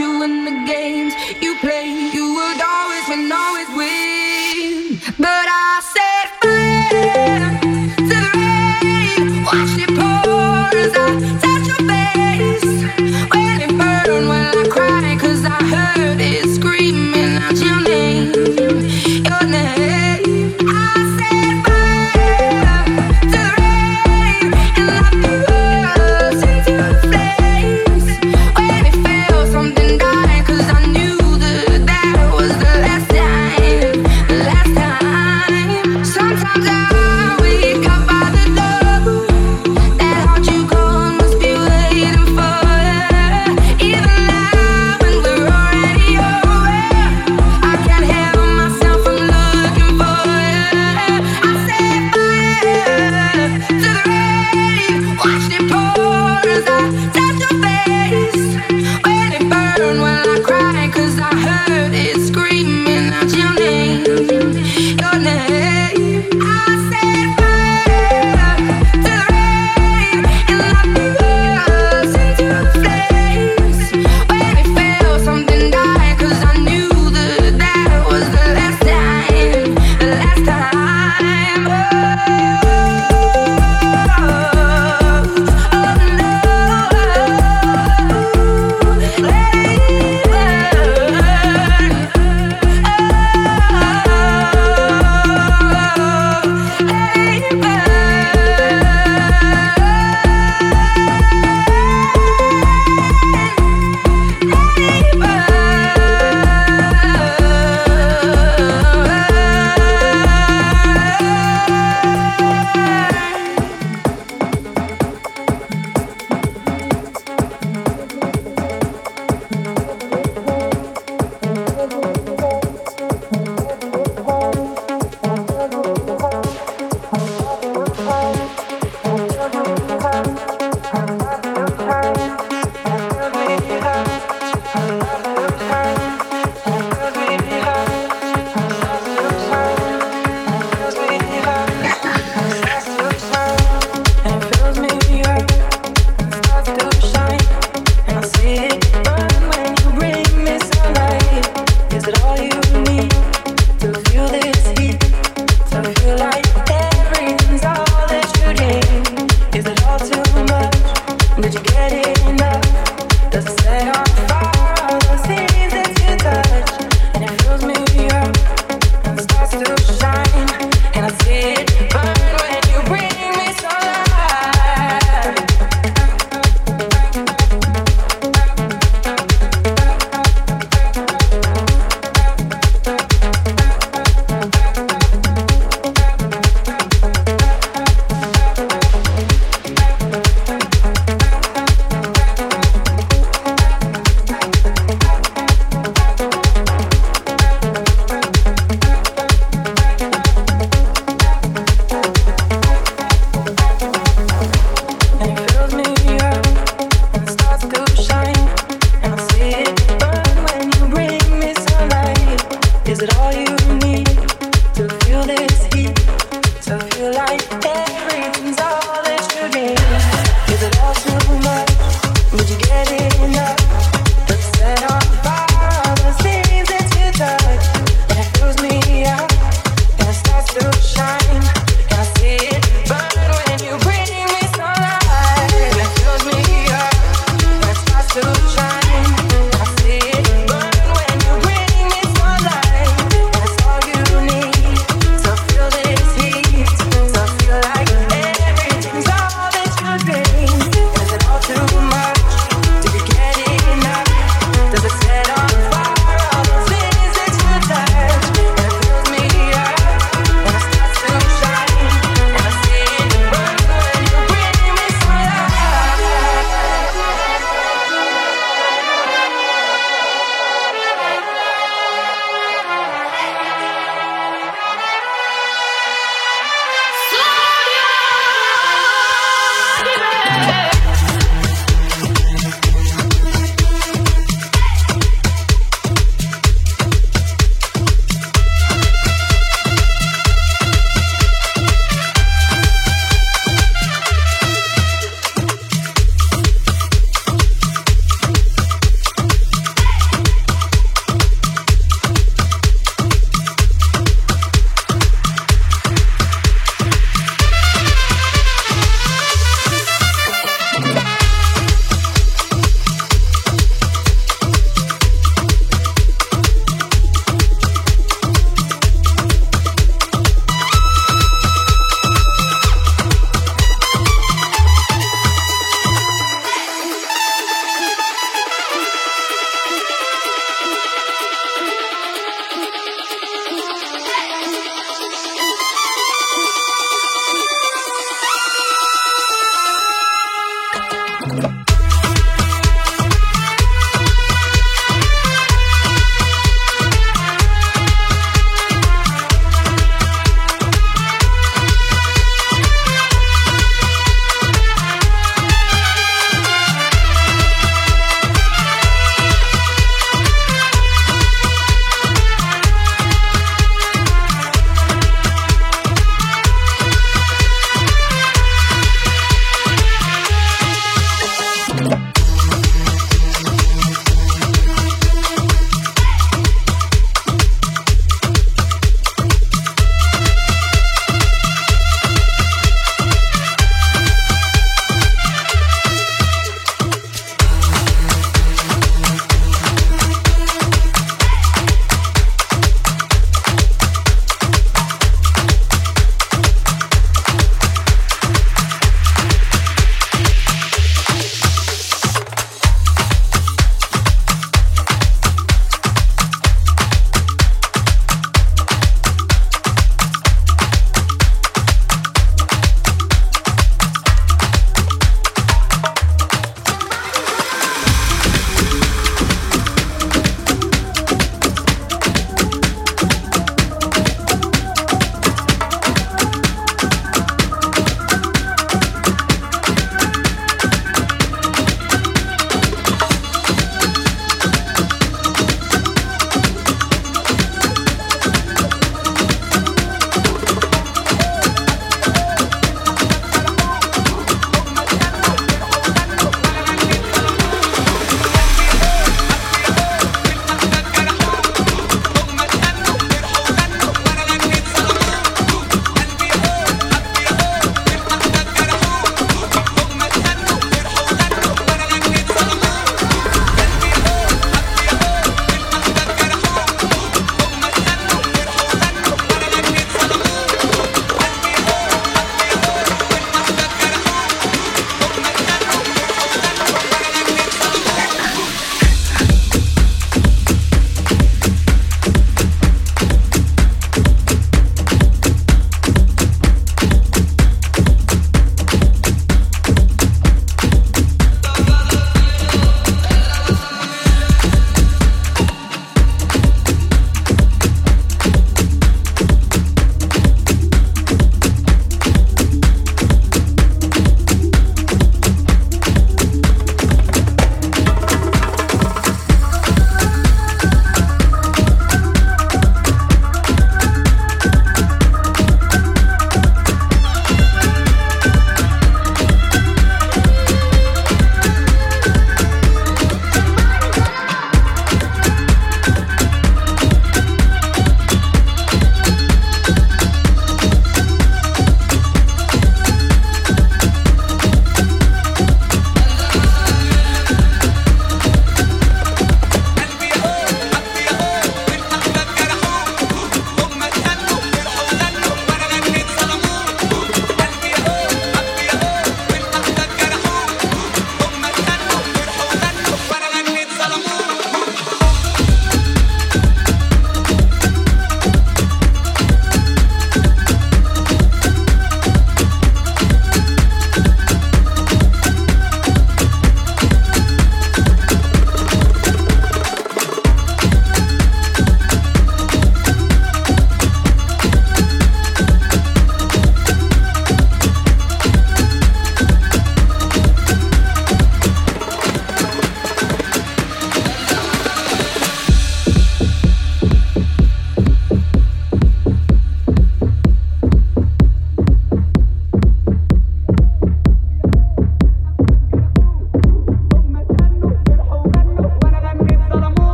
you in the game.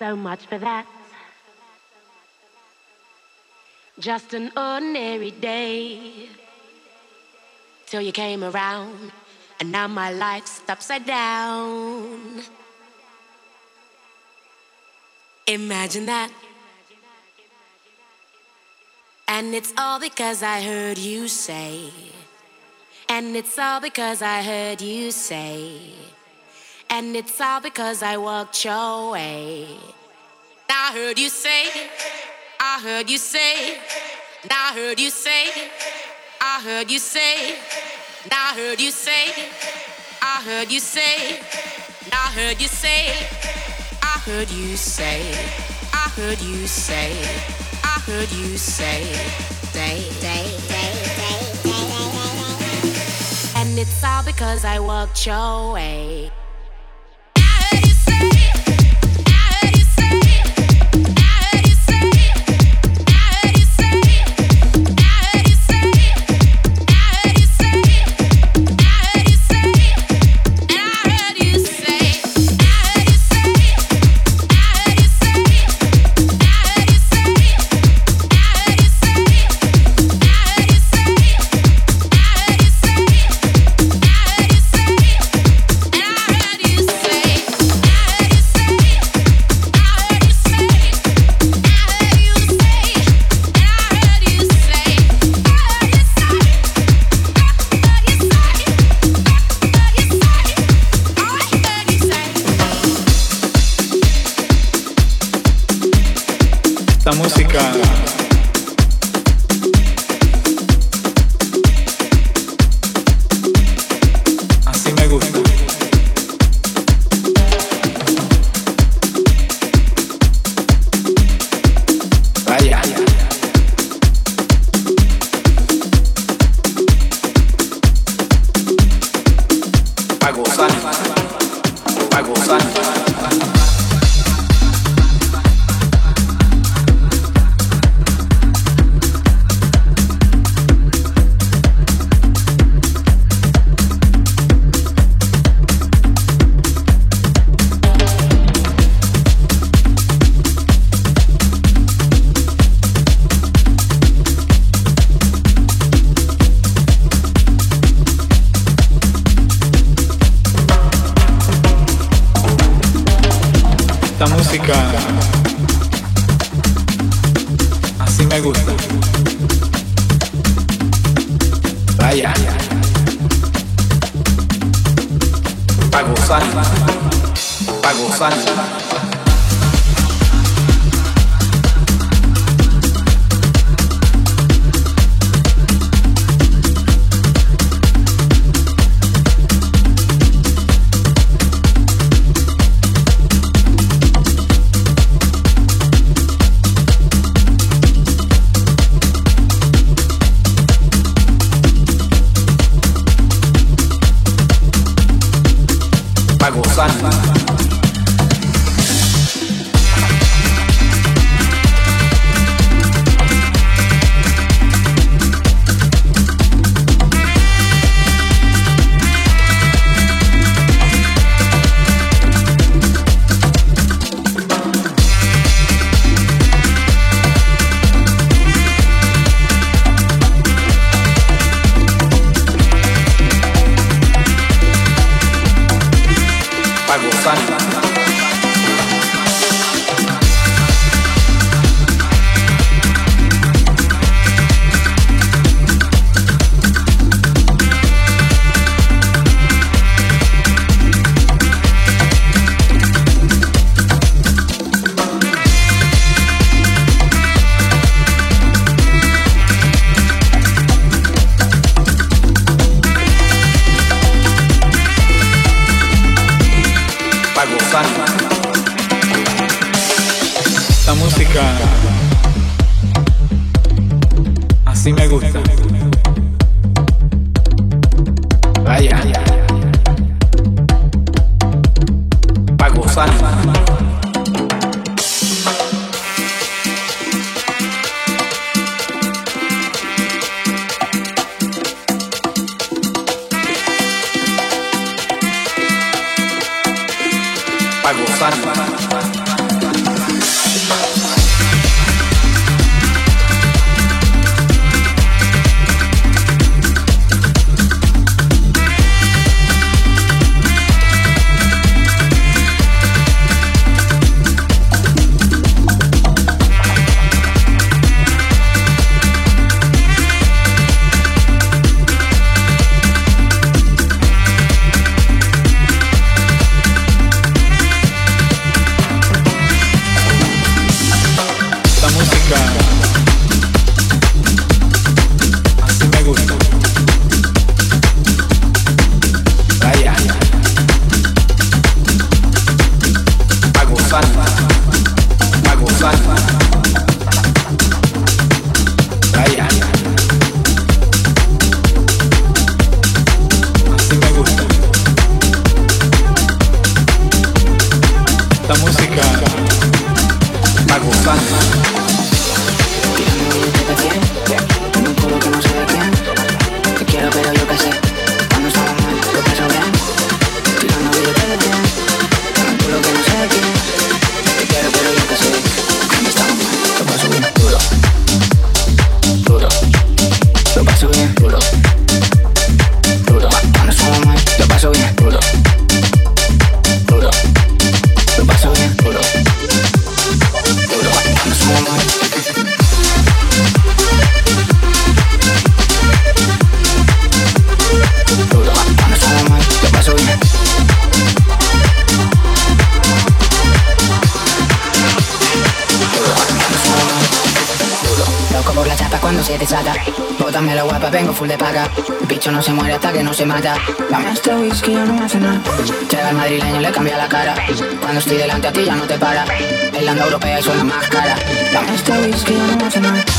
So much for that. Just an ordinary day. Till you came around, and now my life's upside down. Imagine that. And it's all because I heard you say. And it's all because I heard you say and it's all because I walked your way. I heard you say, I heard you say, I heard you say, I heard you say, I heard you say, I heard you say, I heard you say, I heard you say, I heard you say, I heard you say, day, day, day, day, day, day, day, day. And it's all because I walked your way. sunny. madrileño le cambia la cara. Cuando estoy delante a ti ya no te para. El europea y suena más cara. Dame este whisky, no me hace mal.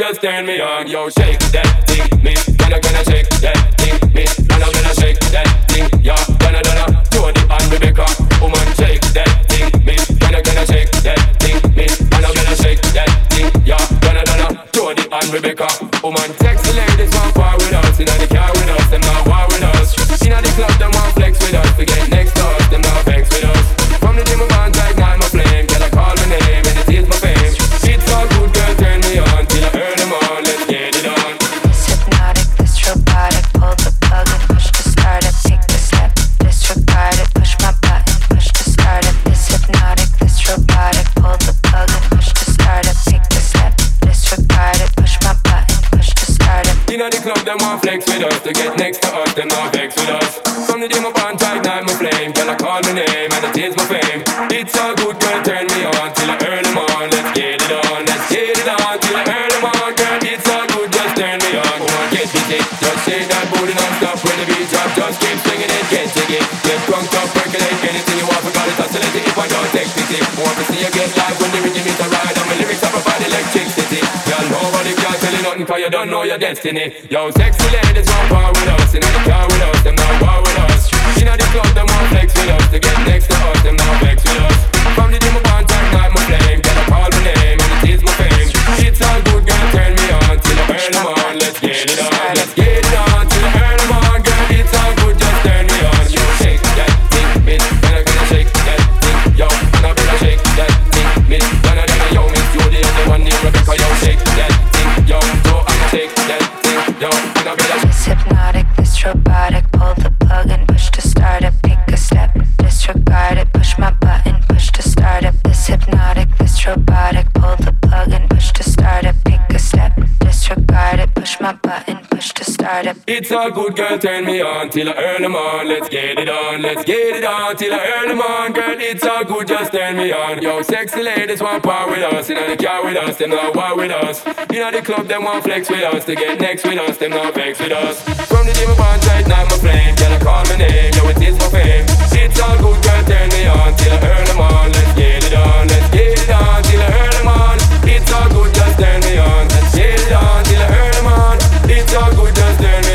just turn me on, yo, shake that. don't know your destiny. Yo, sexy ladies want war with us, in the car with us, them not war with us. Inna the club, them want flex with us. To get next to us, them not vex with us. From the gym, It's a good girl, turn me on till I earn them on. Let's get it on, let's get it on till I earn them on. Girl, it's all good, just turn me on. Yo, sexy ladies want part with us. You know, they car with us, them not war with us. You know, the club, them want flex with us. to get next with us, them not vex with us. From the day we tight, right now, my flame. Girl, I call my name, yo, it is my fame. It's all good, girl, turn me on till I earn them on. Let's get it on, let's get it on till I earn them on. It's all good, just turn me on. Let's get it on till I earn them on. It's all good, just turn me on.